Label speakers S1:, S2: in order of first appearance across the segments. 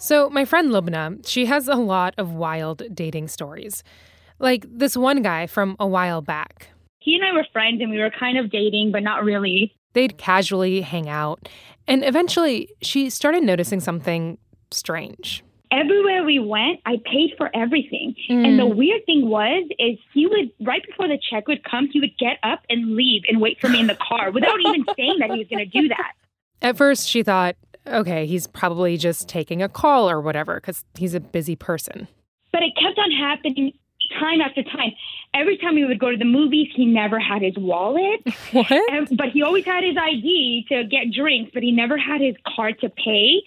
S1: So, my friend Lubna, she has a lot of wild dating stories. Like this one guy from a while back.
S2: He and I were friends and we were kind of dating, but not really.
S1: They'd casually hang out. And eventually, she started noticing something strange.
S2: Everywhere we went, I paid for everything. Mm. And the weird thing was, is he would right before the check would come, he would get up and leave and wait for me in the car without even saying that he was going to do that.
S1: At first, she thought, okay, he's probably just taking a call or whatever because he's a busy person.
S2: But it kept on happening time after time. Every time we would go to the movies, he never had his wallet.
S1: What?
S2: And, but he always had his ID to get drinks, but he never had his card to pay.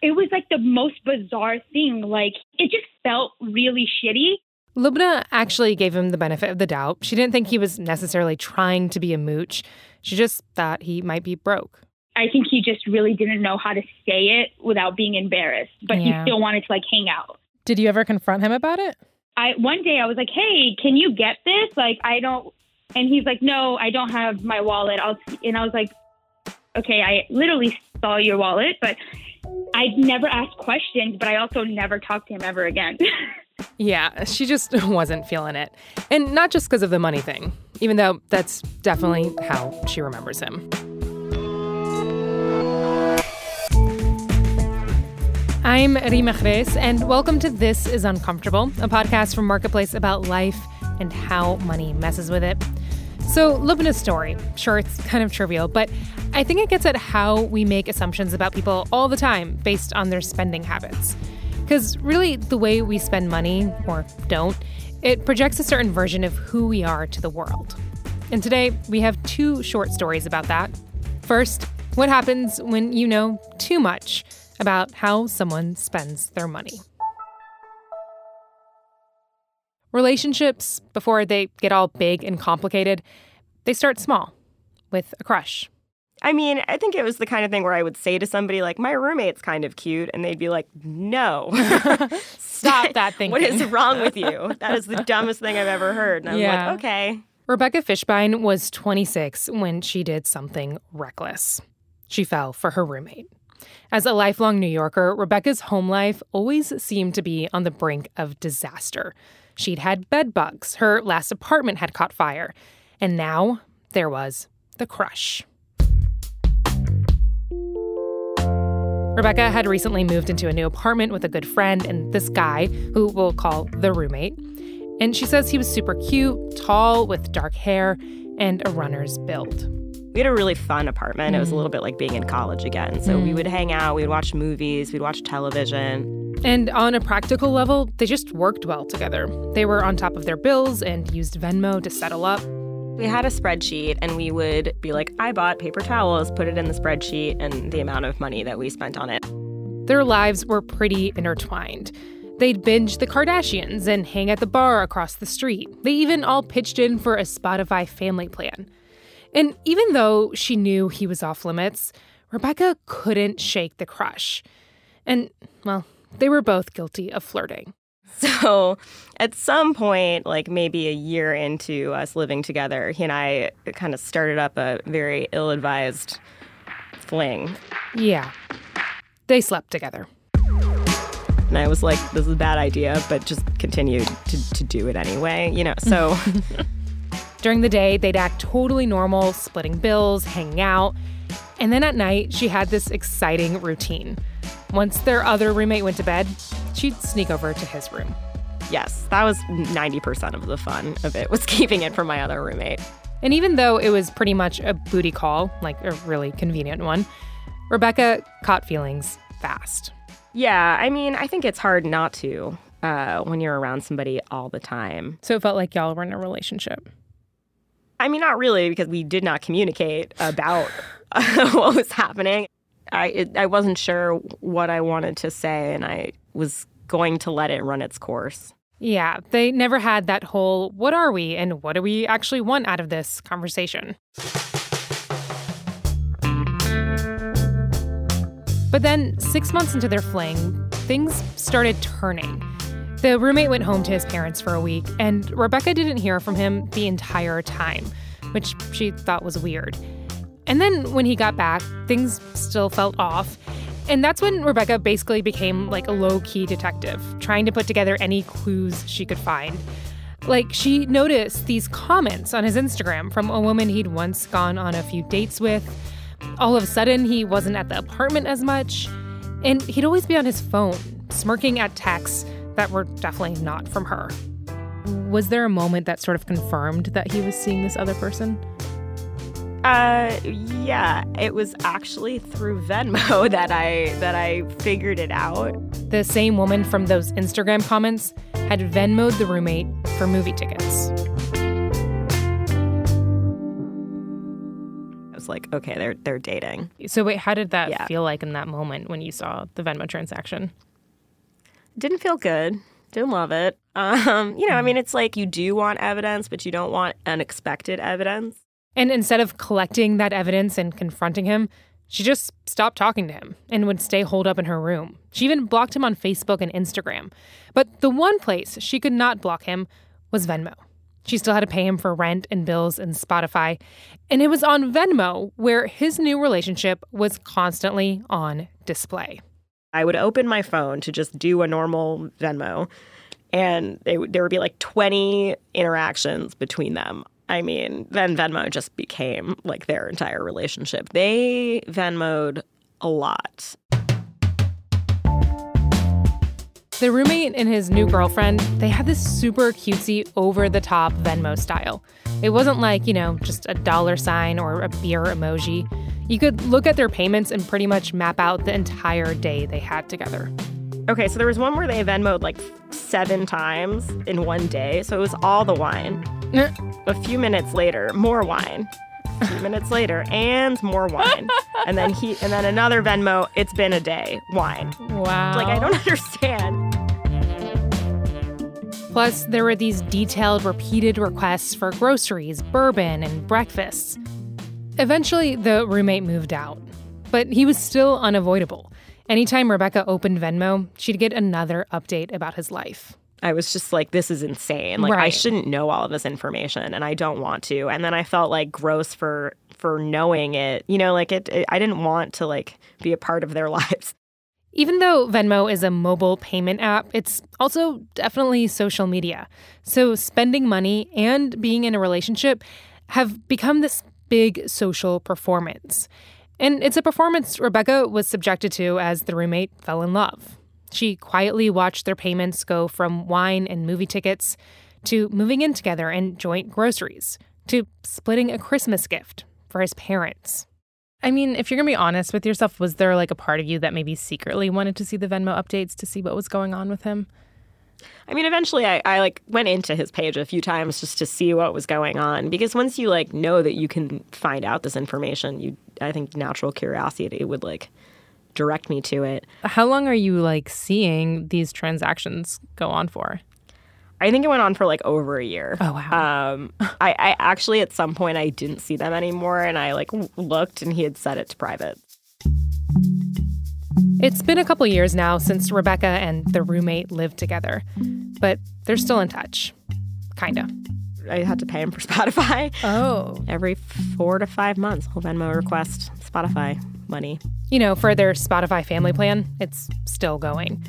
S2: It was like the most bizarre thing. Like, it just felt really shitty.
S1: Lubna actually gave him the benefit of the doubt. She didn't think he was necessarily trying to be a mooch. She just thought he might be broke.
S2: I think he just really didn't know how to say it without being embarrassed, but yeah. he still wanted to like hang out.
S1: Did you ever confront him about it?
S2: I one day I was like, "Hey, can you get this? Like, I don't." And he's like, "No, I don't have my wallet." I'll and I was like, "Okay, I literally saw your wallet, but I never asked questions, but I also never talked to him ever again."
S1: yeah, she just wasn't feeling it. And not just because of the money thing, even though that's definitely how she remembers him. I'm Reema Khrais, and welcome to This is Uncomfortable, a podcast from Marketplace about life and how money messes with it. So, Lubna's story, sure, it's kind of trivial, but I think it gets at how we make assumptions about people all the time based on their spending habits. Because really, the way we spend money, or don't, it projects a certain version of who we are to the world. And today, we have two short stories about that. First, what happens when you know too much about how someone spends their money. Relationships, before they get all big and complicated, they start small with a crush.
S3: I mean, I think it was the kind of thing where I would say to somebody like, "My roommate's kind of cute," and they'd be like, "No,
S1: stop that thing.
S3: what is wrong with you? That is the dumbest thing I've ever heard." And I'm like, "Okay."
S1: Rebecca Fishbein was 26 when she did something reckless. She fell for her roommate. As a lifelong New Yorker, Rebecca's home life always seemed to be on the brink of disaster. She'd had bed bugs, her last apartment had caught fire, and now there was the crush. Rebecca had recently moved into a new apartment with a good friend and this guy, who we'll call the roommate. And she says he was super cute, tall, with dark hair, and a runner's build.
S3: We had a really fun apartment. Mm. It was a little bit like being in college again. So mm. we would hang out, we would watch movies, we'd watch television.
S1: And on a practical level, they just worked well together. They were on top of their bills and used Venmo to settle up.
S3: We had a spreadsheet and we would be like, I bought paper towels, put it in the spreadsheet, and the amount of money that we spent on it.
S1: Their lives were pretty intertwined. They'd binge the Kardashians and hang at the bar across the street. They even all pitched in for a Spotify family plan. And even though she knew he was off limits, Rebecca couldn't shake the crush. And, well, they were both guilty of flirting.
S3: So, at some point, like maybe a year into us living together, he and I kind of started up a very ill advised fling.
S1: Yeah. They slept together.
S3: And I was like, this is a bad idea, but just continued to, to do it anyway, you know? So.
S1: During the day, they'd act totally normal, splitting bills, hanging out. And then at night, she had this exciting routine. Once their other roommate went to bed, she'd sneak over to his room.
S3: Yes, that was 90% of the fun of it, was keeping it from my other roommate.
S1: And even though it was pretty much a booty call, like a really convenient one, Rebecca caught feelings fast.
S3: Yeah, I mean, I think it's hard not to uh, when you're around somebody all the time.
S1: So it felt like y'all were in a relationship.
S3: I mean, not really, because we did not communicate about what was happening. I it, I wasn't sure what I wanted to say, and I was going to let it run its course.
S1: Yeah, they never had that whole "what are we and what do we actually want out of this" conversation. But then, six months into their fling, things started turning. The roommate went home to his parents for a week, and Rebecca didn't hear from him the entire time, which she thought was weird. And then when he got back, things still felt off. And that's when Rebecca basically became like a low key detective, trying to put together any clues she could find. Like, she noticed these comments on his Instagram from a woman he'd once gone on a few dates with. All of a sudden, he wasn't at the apartment as much, and he'd always be on his phone, smirking at texts that were definitely not from her.
S4: Was there a moment that sort of confirmed that he was seeing this other person?
S3: Uh, yeah, it was actually through Venmo that I that I figured it out.
S1: The same woman from those Instagram comments had Venmoed the roommate for movie tickets.
S3: I was like, okay, they're they're dating.
S4: So wait, how did that
S3: Yeah.
S4: feel like in that moment when you saw the Venmo transaction?
S3: Didn't feel good. Didn't love it. Um, you know, I mean, it's like you do want evidence, but you don't want unexpected evidence.
S1: And instead of collecting that evidence and confronting him, she just stopped talking to him and would stay holed up in her room. She even blocked him on Facebook and Instagram. But the one place she could not block him was Venmo. She still had to pay him for rent and bills and Spotify. And it was on Venmo where his new relationship was constantly on display.
S3: I would open my phone to just do a normal Venmo, and they, there would be like 20 interactions between them. I mean, then Venmo just became like their entire relationship. They Venmoed a lot.
S1: The roommate and his new girlfriend, they had this super cutesy, over the top Venmo style. It wasn't like, you know, just a dollar sign or a beer emoji. You could look at their payments and pretty much map out the entire day they had together.
S3: Okay, so there was one where they Venmoed like seven times in one day. So it was all the wine. Eh. A few minutes later, more wine. A few minutes later, and more wine. And then he and then another Venmo, it's been a day, wine.
S1: Wow.
S3: Like I don't understand.
S1: Plus, there were these detailed, repeated requests for groceries, bourbon, and breakfasts. Eventually, the roommate moved out, but he was still unavoidable. Anytime Rebecca opened Venmo, she'd get another update about his life.
S3: I was just like, this is insane. Like I shouldn't know all of this information and I don't want to. And then I felt like gross for for knowing it. You know, like it, it I didn't want to like be a part of their lives.
S1: Even though Venmo is a mobile payment app, it's also definitely social media. So spending money and being in a relationship have become this big social performance. And it's a performance Rebecca was subjected to as the roommate fell in love. She quietly watched their payments go from wine and movie tickets to moving in together and joint groceries to splitting a Christmas gift for his parents.
S4: I mean, if you're gonna be honest with yourself, was there like a part of you that maybe secretly wanted to see the Venmo updates to see what was going on with him?
S3: I mean, eventually I, I like went into his page a few times just to see what was going on because once you like know that you can find out this information, you I think natural curiosity would like direct me to it.
S4: How long are you like seeing these transactions go on for?
S3: I think it went on for like over a year.
S4: Oh, wow.
S3: Um, I, I actually at some point I didn't see them anymore, and I like looked, and he had set it to private.
S1: It's been a couple years now since Rebecca and the roommate lived together, but they're still in touch. Kinda.
S3: I had to pay him for Spotify
S4: Oh.
S3: every four to five months. Whole Venmo request Spotify money.
S1: You know, for their Spotify family plan, it's still going.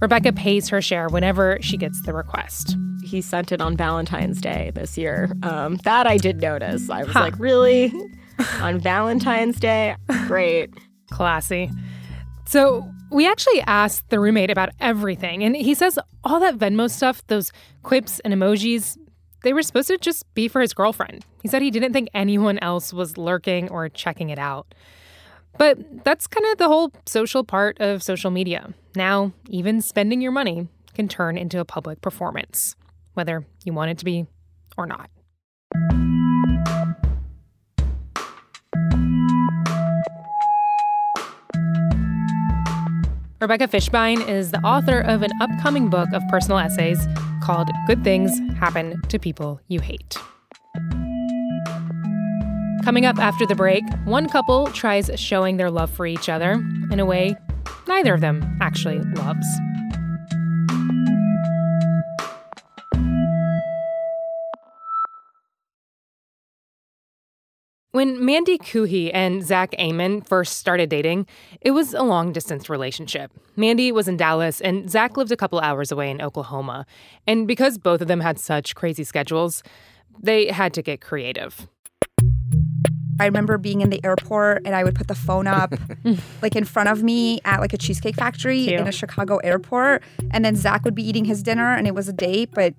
S1: Rebecca pays her share whenever she gets the request.
S3: He sent it on Valentine's Day this year. Um, that I did notice. I was like, really? on Valentine's Day? Great.
S1: Classy. So, we actually asked the roommate about everything, and he says all that Venmo stuff, those quips and emojis, they were supposed to just be for his girlfriend. He said he didn't think anyone else was lurking or checking it out. But that's kind of the whole social part of social media. Now, even spending your money can turn into a public performance, whether you want it to be or not. Rebecca Fishbein is the author of an upcoming book of personal essays called Good Things Happen to People You Hate. Coming up after the break, one couple tries showing their love for each other in a way neither of them actually loves. When Mandy Kuhi and Zach Amon first started dating, it was a long distance relationship. Mandy was in Dallas and Zach lived a couple hours away in Oklahoma. And because both of them had such crazy schedules, they had to get creative.
S5: I remember being in the airport and I would put the phone up like in front of me at like a cheesecake factory
S1: Cute.
S5: in a Chicago airport. And then Zach would be eating his dinner and it was a date, but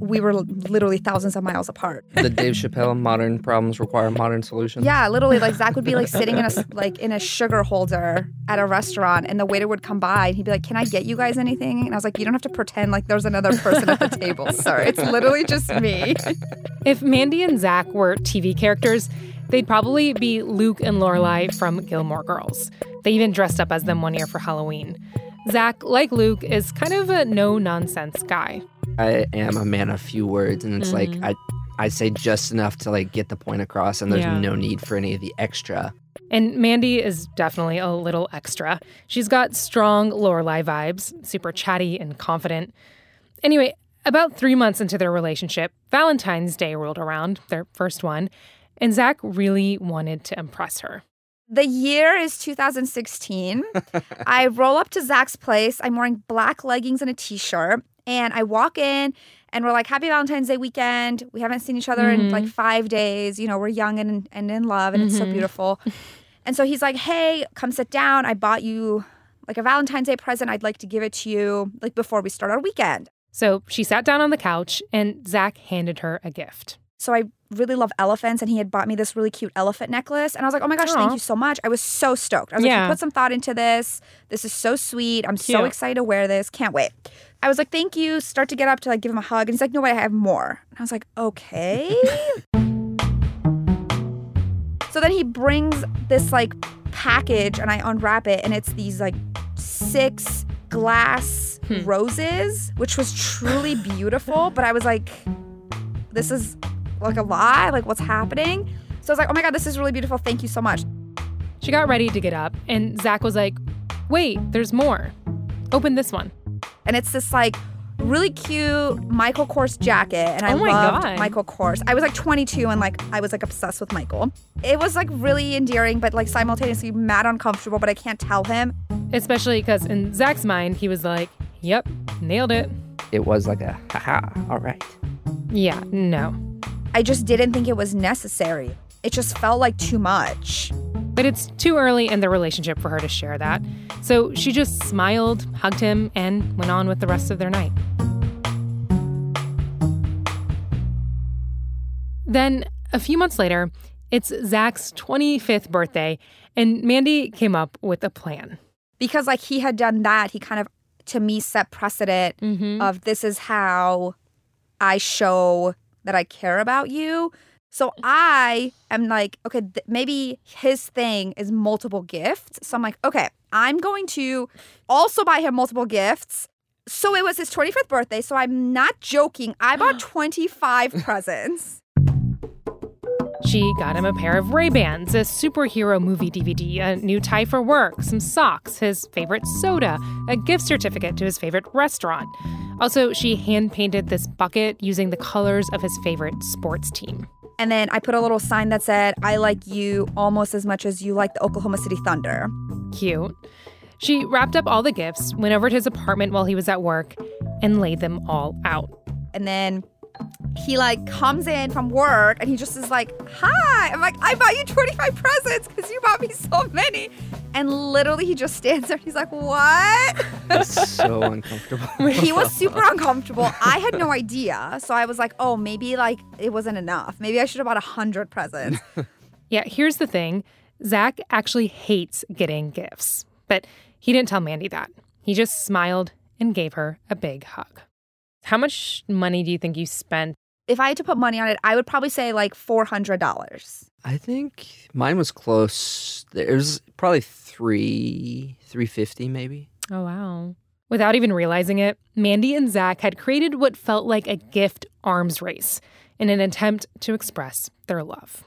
S5: we were literally thousands of miles apart.
S6: the Dave Chappelle modern problems require modern solutions.
S5: Yeah, literally like Zach would be like sitting in a s- like in a sugar holder at a restaurant and the waiter would come by and he'd be like, Can I get you guys anything? And I was like, You don't have to pretend like there's another person at the table, sir. It's literally just me.
S1: If Mandy and Zach were TV characters, they'd probably be Luke and Lorelai from Gilmore Girls. They even dressed up as them one year for Halloween. Zach, like Luke, is kind of a no nonsense guy.
S6: I am a man of few words, and it's like mm-hmm. I, I say just enough to like get the point across, and there's
S1: Yeah.
S6: no need for any of the extra.
S1: And Mandy is definitely a little extra. She's got strong Lorelai vibes, super chatty and confident. Anyway, about three months into their relationship, Valentine's Day rolled around, their first one, and Zach really wanted to impress her.
S5: The year is 2016. I roll up to Zach's place. I'm wearing black leggings and a t shirt. And I walk in and we're like, Happy Valentine's Day weekend. We haven't seen each other in mm-hmm. like five days. You know, we're young and, and in love and it's so mm-hmm. beautiful. And so he's like, Hey, come sit down. I bought you like a Valentine's Day present. I'd like to give it to you like before we start our weekend.
S1: So she sat down on the couch and Zach handed her a gift.
S5: So I really love elephants, and he had bought me this really cute elephant necklace. And I was like, oh my gosh,
S1: Aw.
S5: thank you so much. I was so stoked. I was like,
S1: Yeah.
S5: you put some thought into this. This is so sweet. I'm so excited to wear this. Can't wait. I was like, thank you. Start to get up to like give him a hug. And he's like, no, wait, I have more. And I was like, okay. so then he brings this like package, and I unwrap it, and it's these like six glass hmm. roses, which was truly beautiful. But I was like, this is like a lie? Like, what's happening? So I was like, oh my God, this is really beautiful. Thank you so much.
S1: She got ready to get up, and Zach was like, Wait, there's more. Open this one.
S5: And it's this like really cute Michael Kors jacket. And I
S1: Oh my
S5: loved
S1: God.
S5: Michael Kors. I was like 22 and like I was like obsessed with Michael. It was like really endearing, but like simultaneously mad uncomfortable, but I can't tell him.
S1: Especially because in Zach's mind, he was like, Yep, nailed it.
S6: It was like a haha. All right.
S1: Yeah, no.
S5: I just didn't think it was necessary. It just felt like too much.
S1: But it's too early in the relationship for her to share that. So she just smiled, hugged him, and went on with the rest of their night. Then, a few months later, it's Zach's 25th birthday, and Mandy came up with a plan.
S5: Because like he had done that, he kind of to me set precedent mm-hmm. of this is how I show that I care about you. So I am like, okay, th- maybe his thing is multiple gifts. So I'm like, okay, I'm going to also buy him multiple gifts. So it was his 25th birthday. So I'm not joking. I bought 25 presents.
S1: She got him a pair of Ray-Bans, a superhero movie DVD, a new tie for work, some socks, his favorite soda, a gift certificate to his favorite restaurant. Also, she hand-painted this bucket using the colors of his favorite sports team.
S5: And then I put a little sign that said, I like you almost as much as you like the Oklahoma City Thunder.
S1: Cute. She wrapped up all the gifts, went over to his apartment while he was at work, and laid them all out.
S5: And then he like comes in from work and he just is like, Hi. I'm like, I bought you 25 presents because you bought me so many. And literally he just stands there and he's like, What?
S6: It's so uncomfortable.
S5: he was super uncomfortable. I had no idea. So I was like, Oh, maybe like it wasn't enough. Maybe I should have bought a hundred presents.
S1: Yeah, here's the thing Zach actually hates getting gifts, but he didn't tell Mandy that. He just smiled and gave her a big hug. How much money do you think you spent?
S5: if I had to put money on it, I would probably say like $400.
S6: I think mine was close. It was probably three, three fifty maybe.
S1: Oh, wow. Without even realizing it, Mandy and Zach had created what felt like a gift arms race in an attempt to express their love.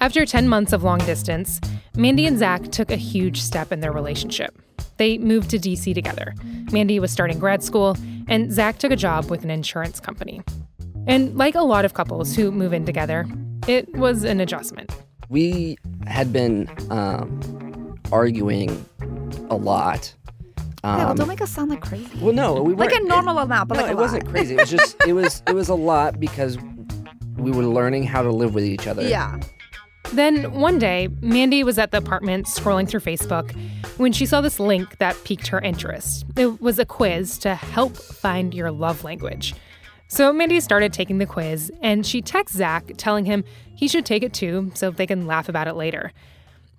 S1: After 10 months of long distance, Mandy and Zach took a huge step in their relationship. They moved to DC together. Mandy was starting grad school, and Zach took a job with an insurance company. And like a lot of couples who move in together, it was an adjustment.
S6: We had been um, arguing a lot. Um,
S5: yeah, well, don't make us sound like crazy.
S6: well, no, we weren't- like
S5: a normal amount, but
S6: no,
S5: like a
S6: it wasn't crazy. It was just it was it was a lot because we were learning how to live with each other.
S5: Yeah.
S1: Then one day, Mandy was at the apartment scrolling through Facebook when she saw this link that piqued her interest. It was a quiz to help find your love language. So Mandy started taking the quiz and she texts Zach telling him he should take it too so they can laugh about it later.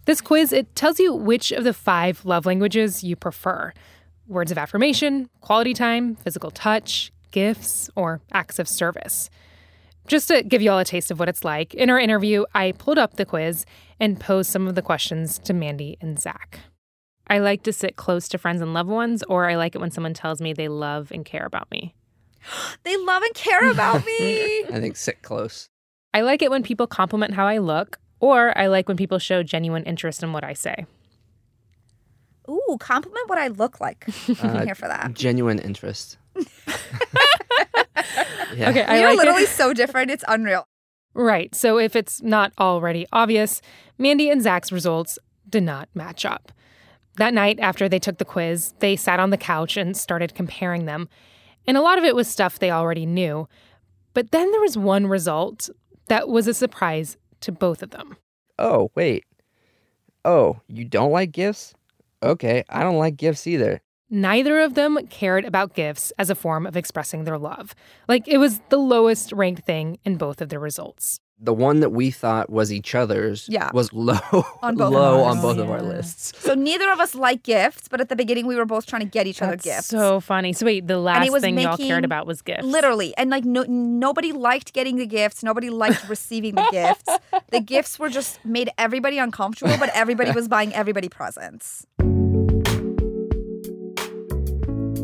S1: This quiz, it tells you which of the five love languages you prefer. Words of affirmation, quality time, physical touch, gifts, or acts of service. Just to give you all a taste of what it's like, in our interview, I pulled up the quiz and posed some of the questions to Mandy and Zach.
S4: I like to sit close to friends and loved ones, or I like it when someone tells me they love and care about me.
S5: They love and care about me.
S6: I think sit close.
S4: I like it when people compliment how I look, or I like when people show genuine interest in what I say.
S5: Ooh, compliment what I look like. I'm uh, here for that.
S6: Genuine interest. yeah.
S1: Okay,
S5: We
S1: I
S5: are
S1: like
S5: literally
S1: it.
S5: so different. It's unreal.
S1: Right, so if it's not already obvious, Mandy and Zach's results did not match up. That night, after they took the quiz, they sat on the couch and started comparing them. And a lot of it was stuff they already knew. But then there was one result that was a surprise to both of them.
S6: Oh, wait. Oh, you don't like gifts? Okay, I don't like gifts either.
S1: Neither of them cared about gifts as a form of expressing their love. Like it was the lowest ranked thing in both of their results.
S6: The one that we thought was each other's
S5: Yeah.
S6: was low
S5: On both of
S6: low on both of our lists.
S5: So neither of us like gifts, but at the beginning we were both trying to get each other
S4: That's
S5: gifts.
S4: so funny. So wait, the last
S5: was
S4: thing y'all cared about was gifts.
S5: Literally. And like no, nobody liked getting the gifts. Nobody liked receiving the gifts. The gifts were just made everybody uncomfortable, but everybody was buying everybody presents.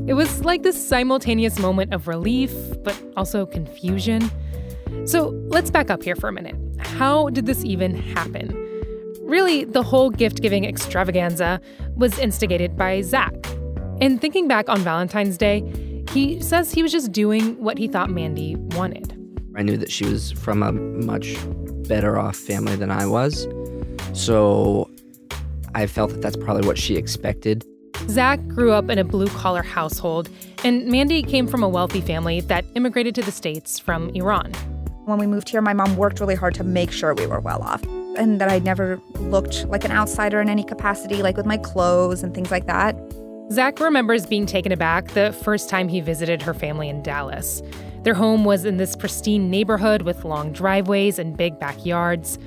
S1: It was like this simultaneous moment of relief, but also confusion. So let's back up here for a minute. How did this even happen? Really, the whole gift giving extravaganza was instigated by Zach. And thinking back on Valentine's Day, he says he was just doing what he thought Mandy wanted.
S6: I knew that she was from a much better off family than I was. So I felt that that's probably what she expected.
S1: Zach grew up in a blue collar household, and Mandy came from a wealthy family that immigrated to the States from Iran.
S5: When we moved here, my mom worked really hard to make sure we were well off and that I never looked like an outsider in any capacity, like with my clothes and things like that.
S1: Zach remembers being taken aback the first time he visited her family in Dallas. Their home was in this pristine neighborhood with long driveways and big backyards.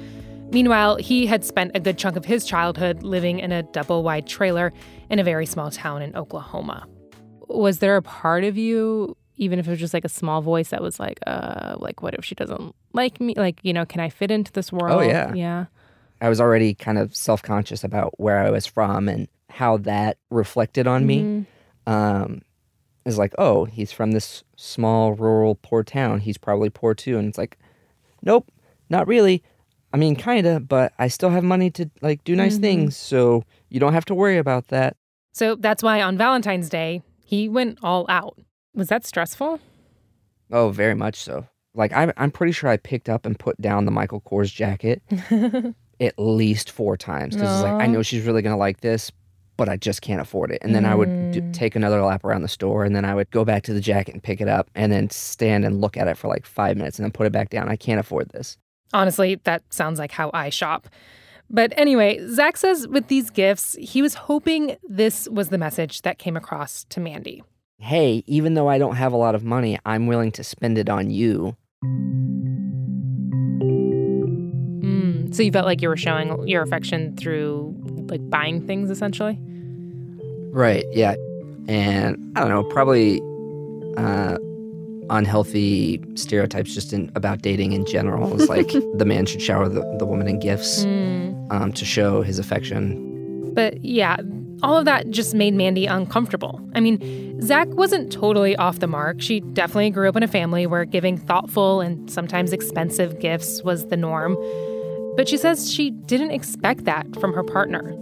S1: Meanwhile, he had spent a good chunk of his childhood living in a double wide trailer in a very small town in Oklahoma.
S4: Was there a part of you, even if it was just like a small voice that was like, uh, like what if she doesn't like me? Like, you know, can I fit into this world?
S6: Oh, yeah.
S4: Yeah.
S6: I was already kind of self conscious about where I was from and how that reflected on me. Um, is like, oh, he's from this small, rural, poor town. He's probably poor too. And it's like, nope, not really. I mean, kinda, but I still have money to like do nice things, so you don't have to worry about that.
S1: So that's why on Valentine's Day, he went all out.
S4: Was that stressful?
S6: Oh, very much so. Like I'm, I'm pretty sure I picked up and put down the Michael Kors jacket at least four times because like I know she's really gonna like this, but I just can't afford it. And then I would do,
S4: Mm.
S6: take another lap around the store, and then I would go back to the jacket and pick it up, and then stand and look at it for like five minutes, and then put it back down. I can't afford this.
S1: Honestly, that sounds like how I shop. But anyway, Zach says with these gifts, he was hoping this was the message that came across to Mandy.
S6: Hey, even though I don't have a lot of money, I'm willing to spend it on you.
S4: Mm. So you felt like you were showing your affection through like buying things essentially?
S6: Right. Yeah. And I don't know, probably uh, unhealthy stereotypes just in about dating in general is like the man should shower the, the woman in gifts
S4: Mm.
S6: um, to show his affection.
S1: But yeah, all of that just made Mandy uncomfortable. I mean, Zach wasn't totally off the mark. She definitely grew up in a family where giving thoughtful and sometimes expensive gifts was the norm. But she says she didn't expect that from her partner.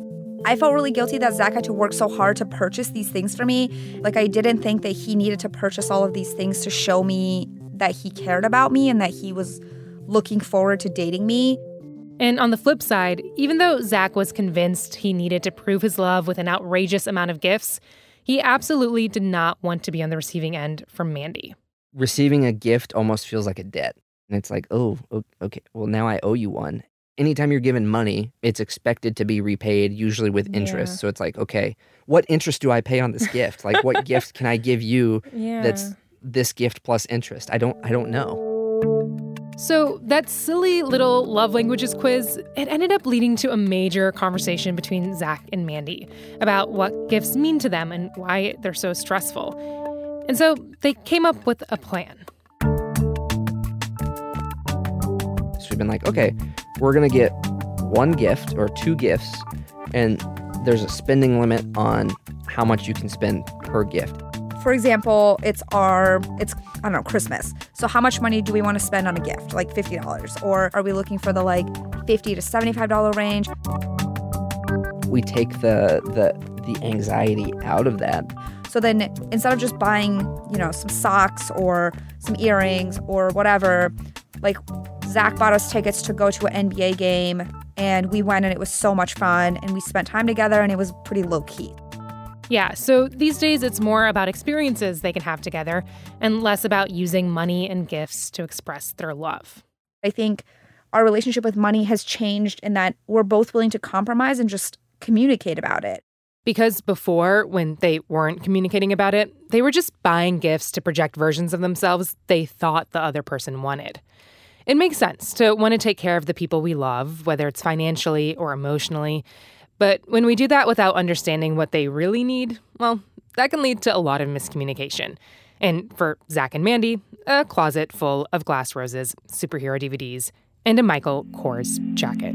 S5: I felt really guilty that Zach had to work so hard to purchase these things for me. Like, I didn't think that he needed to purchase all of these things to show me that he cared about me and that he was looking forward to dating me.
S1: And on the flip side, even though Zach was convinced he needed to prove his love with an outrageous amount of gifts, he absolutely did not want to be on the receiving end from Mandy.
S6: Receiving a gift almost feels like a debt. And it's like, oh, okay, well, now I owe you one. Anytime you're given money, it's expected to be repaid, usually with interest.
S1: Yeah.
S6: So it's like, okay, what interest do I pay on this gift? Like, what gift can I give you
S1: Yeah.
S6: that's this gift plus interest? I don't, I don't know.
S1: So, that silly little love languages quiz, it ended up leading to a major conversation between Zach and Mandy about what gifts mean to them and why they're so stressful. And so they came up with a plan.
S6: So we've been like, okay, we're gonna get one gift or two gifts, and there's a spending limit on how much you can spend per gift.
S5: For example, it's our it's I don't know, Christmas. So how much money do we want to spend on a gift? Like $50 or are we looking for the like 50 to $75 range?
S6: We take the the the anxiety out of that.
S5: So then instead of just buying, you know, some socks or some earrings or whatever, like Zach bought us tickets to go to an NBA game and we went and it was so much fun and we spent time together and it was pretty low key.
S1: Yeah, so these days it's more about experiences they can have together and less about using money and gifts to express their love.
S5: I think our relationship with money has changed in that we're both willing to compromise and just communicate about it.
S1: Because before, when they weren't communicating about it, they were just buying gifts to project versions of themselves they thought the other person wanted. It makes sense to want to take care of the people we love, whether it's financially or emotionally. But when we do that without understanding what they really need, well, that can lead to a lot of miscommunication. And for Zach and Mandy, a closet full of glass roses, superhero DVDs, and a Michael Kors jacket.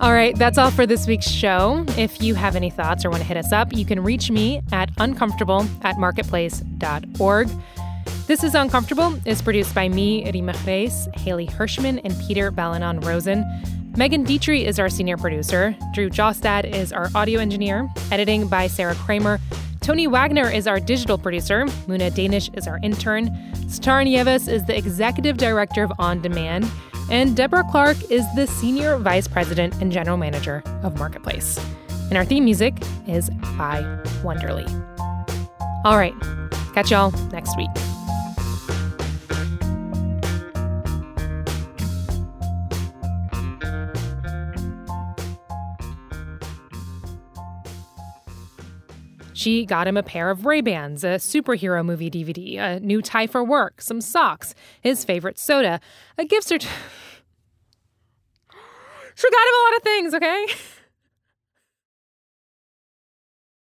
S1: All right, that's all for this week's show. If you have any thoughts or want to hit us up, you can reach me at uncomfortable at marketplace.org. This is Uncomfortable is produced by me, Reema Khrais, Hayley Hershman, and Peter Balonon Rosen. Megan Detrick is our senior producer. Drew Jostad is our audio engineer. Editing by Sarah Kramer. Tony Wagner is our digital producer. Muna Danish is our intern. Star Nieves is the executive director of On Demand. And Deborah Clark is the senior vice president and general manager of Marketplace. And our theme music is by Wonderly. All right, catch y'all next week. She got him a pair of Ray-Bans, a superhero movie DVD, a new tie for work, some socks, his favorite soda, a gift certificate. She got him a lot of things, okay?